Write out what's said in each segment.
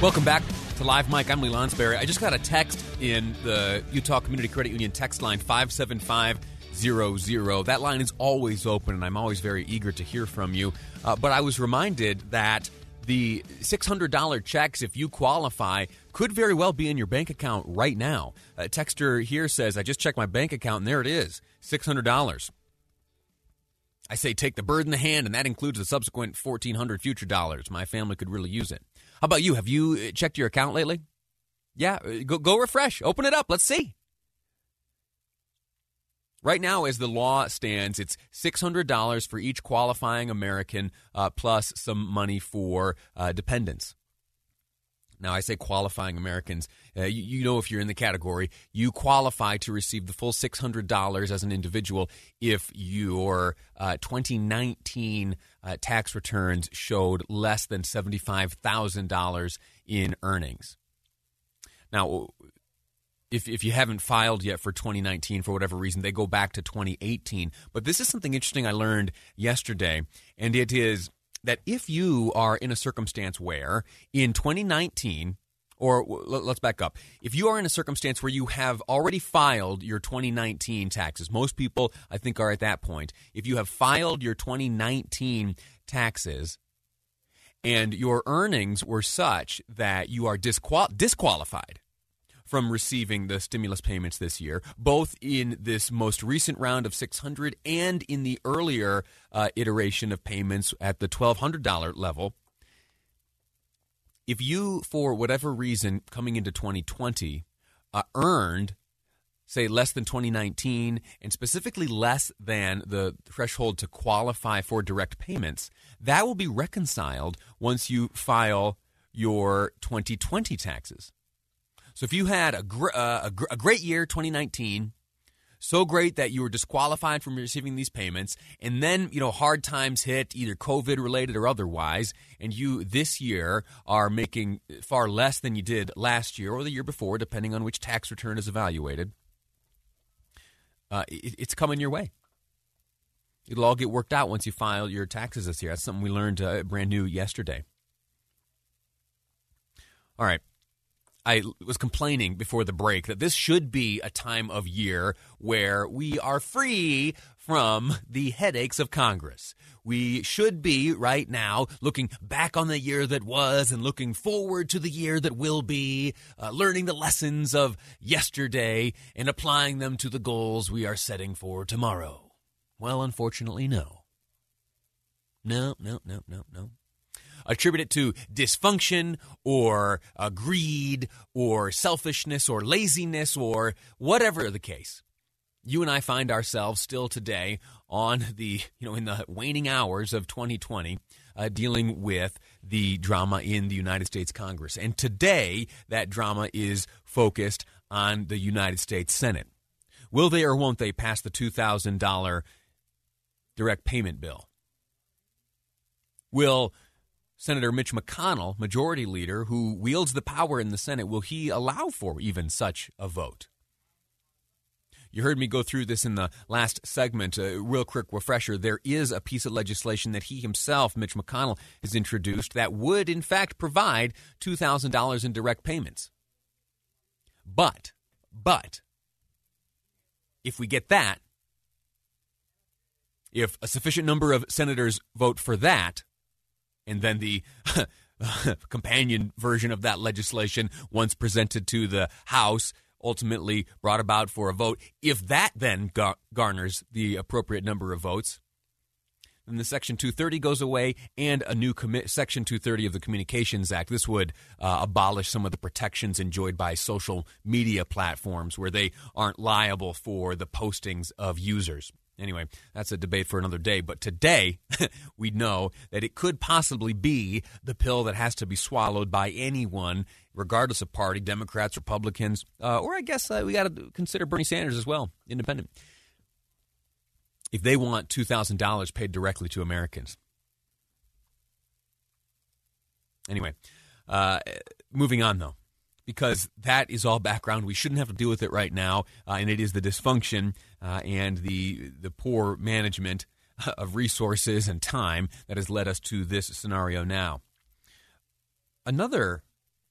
Welcome back to Live Mic. I'm Lee Lonsberry. I just got a text in the Utah Community Credit Union text line 57500. That line is always open, and I'm always very eager to hear from you. Uh, but I was reminded that the $600 checks, if you qualify, could very well be in your bank account right now. A texter here says, I just checked my bank account, and there it is $600. I say take the bird in the hand, and that includes the subsequent 1400 future dollars. My family could really use it. How about you? Have you uh, checked your account lately? Yeah, uh, go, go refresh. Open it up. Let's see. Right now, as the law stands, it's $600 for each qualifying American uh, plus some money for uh, dependents. Now, I say qualifying Americans. Uh, you, you, know, if you're in the category, you qualify to receive the full $600 as an individual if your uh, 2019 uh, tax returns showed less than $75,000 in earnings. Now, if, if you haven't filed yet for 2019 for whatever reason, they go back to 2018. But this is something interesting I learned yesterday, and it is that if you are in a circumstance where in 2019, or let's back up. If you are in a circumstance where you have already filed your 2019 taxes, most people, I think, are at that point. If you have filed your 2019 taxes and your earnings were such that you are disqual- disqualified from receiving the stimulus payments this year, both in this most recent round of 600 and in the earlier uh, iteration of payments at the $1,200 level. If you, for whatever reason, coming into 2020, uh, earned, say, less than 2019, and specifically less than the threshold to qualify for direct payments, that will be reconciled once you file your 2020 taxes. So if you had a, gr- uh, a, gr- a great year, 2019, so great that you were disqualified from receiving these payments and then you know hard times hit either covid related or otherwise and you this year are making far less than you did last year or the year before depending on which tax return is evaluated uh, it, it's coming your way. It'll all get worked out once you file your taxes this year. That's something we learned uh, brand new yesterday. All right I was complaining before the break that this should be a time of year where we are free from the headaches of Congress. We should be right now looking back on the year that was and looking forward to the year that will be, uh, learning the lessons of yesterday and applying them to the goals we are setting for tomorrow. Well, unfortunately, no. No, no, no, no, no attribute it to dysfunction or uh, greed or selfishness or laziness or whatever the case. You and I find ourselves still today on the, you know, in the waning hours of 2020, uh, dealing with the drama in the United States Congress. And today, that drama is focused on the United States Senate. Will they or won't they pass the $2,000 direct payment bill? Will Senator Mitch McConnell, majority leader who wields the power in the Senate, will he allow for even such a vote? You heard me go through this in the last segment. A real quick refresher there is a piece of legislation that he himself, Mitch McConnell, has introduced that would, in fact, provide $2,000 in direct payments. But, but, if we get that, if a sufficient number of senators vote for that, and then the companion version of that legislation once presented to the House ultimately brought about for a vote. If that then gar- garners the appropriate number of votes, then the Section 230 goes away and a new commi- Section 230 of the Communications Act. This would uh, abolish some of the protections enjoyed by social media platforms where they aren't liable for the postings of users. Anyway, that's a debate for another day. But today, we know that it could possibly be the pill that has to be swallowed by anyone, regardless of party, Democrats, Republicans, uh, or I guess uh, we got to consider Bernie Sanders as well, independent. If they want $2,000 paid directly to Americans. Anyway, uh, moving on though because that is all background. We shouldn't have to deal with it right now, uh, and it is the dysfunction uh, and the the poor management of resources and time that has led us to this scenario now. Another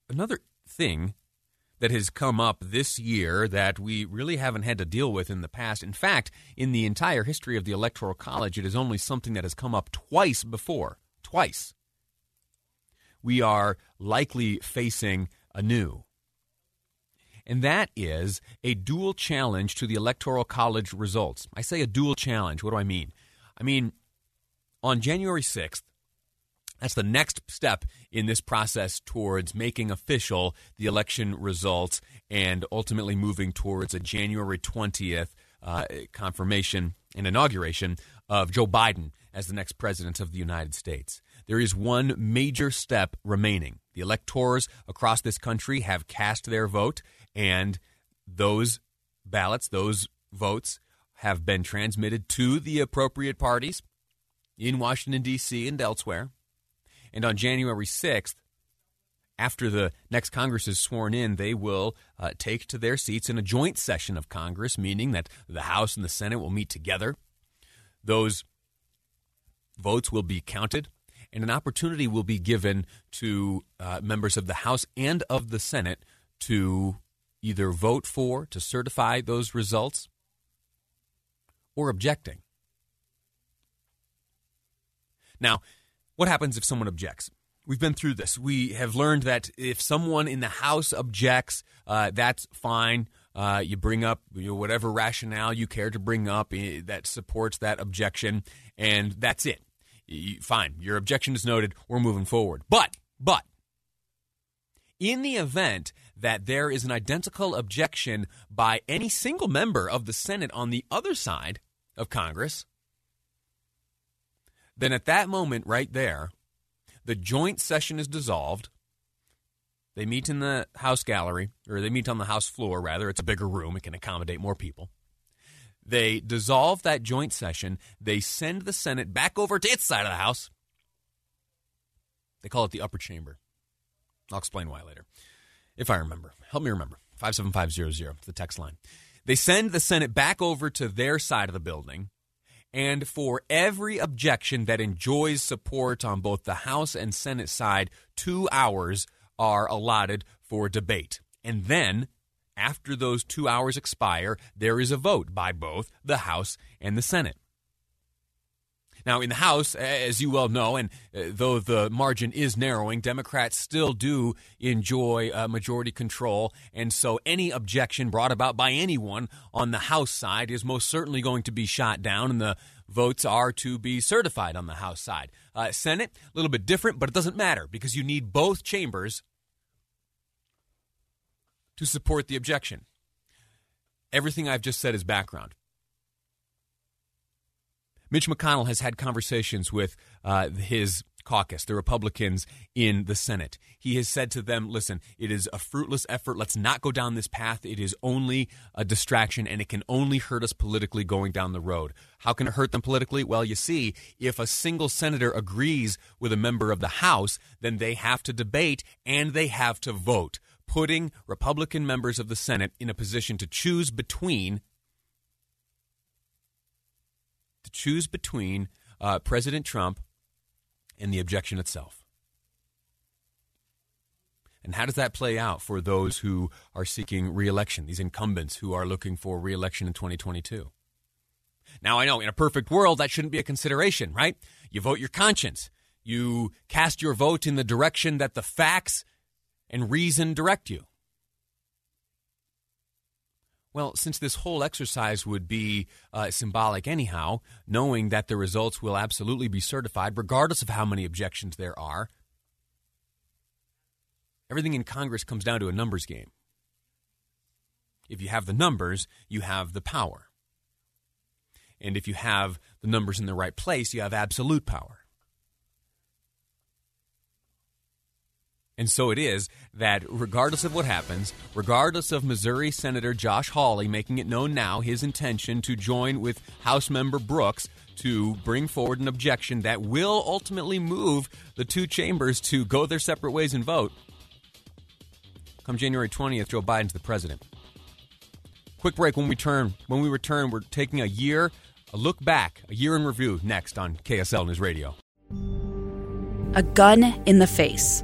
another thing that has come up this year that we really haven't had to deal with in the past. In fact, in the entire history of the Electoral College, it is only something that has come up twice before. Twice. We are likely facing anew and that is a dual challenge to the Electoral College results. I say a dual challenge. What do I mean? I mean, on January 6th, that's the next step in this process towards making official the election results and ultimately moving towards a January 20th uh, confirmation and inauguration of Joe Biden as the next president of the United States. There is one major step remaining. The electors across this country have cast their vote and those ballots, those votes, have been transmitted to the appropriate parties in Washington, D.C. and elsewhere. And on January 6th, after the next Congress is sworn in, they will uh, take to their seats in a joint session of Congress, meaning that the House and the Senate will meet together. Those votes will be counted, and an opportunity will be given to uh, members of the House and of the Senate to either vote for to certify those results or objecting. Now, what happens if someone objects? We've been through this. We have learned that if someone in the House objects, uh, that's fine. Uh, you bring up you know, whatever rationale you care to bring up eh, that supports that objection, and that's it. You, fine, your objection is noted. We're moving forward. But, but, in the event that there is an identical objection by any single member of the Senate on the other side of Congress, then at that moment right there, the joint session is dissolved. They meet in the House gallery, or they meet on the House floor, rather. It's a bigger room, it can accommodate more people. They dissolve that joint session. They send the Senate back over to its side of the House. They call it the upper chamber. I'll explain why later if I remember. Help me remember. 57500, the text line. They send the Senate back over to their side of the building, and for every objection that enjoys support on both the House and Senate side, two hours are allotted for debate. And then, after those two hours expire, there is a vote by both the House and the Senate. Now, in the House, as you well know, and uh, though the margin is narrowing, Democrats still do enjoy uh, majority control. And so any objection brought about by anyone on the House side is most certainly going to be shot down, and the votes are to be certified on the House side. Uh, Senate, a little bit different, but it doesn't matter because you need both chambers to support the objection. Everything I've just said is background. Mitch McConnell has had conversations with uh, his caucus, the Republicans in the Senate. He has said to them, listen, it is a fruitless effort. Let's not go down this path. It is only a distraction and it can only hurt us politically going down the road. How can it hurt them politically? Well, you see, if a single senator agrees with a member of the House, then they have to debate and they have to vote, putting Republican members of the Senate in a position to choose between to choose between uh, President Trump and the objection itself. And how does that play out for those who are seeking reelection, these incumbents who are looking for reelection in 2022? Now, I know in a perfect world that shouldn't be a consideration, right? You vote your conscience. You cast your vote in the direction that the facts and reason direct you. Well, since this whole exercise would be uh, symbolic anyhow, knowing that the results will absolutely be certified, regardless of how many objections there are, everything in Congress comes down to a numbers game. If you have the numbers, you have the power. And if you have the numbers in the right place, you have absolute power. And so it is that regardless of what happens, regardless of Missouri Senator Josh Hawley making it known now his intention to join with House member Brooks to bring forward an objection that will ultimately move the two chambers to go their separate ways and vote. Come January 20th, Joe Biden's the president. Quick break when we turn. When we return, we're taking a year, a look back, a year in review next on KSL News Radio. A gun in the face.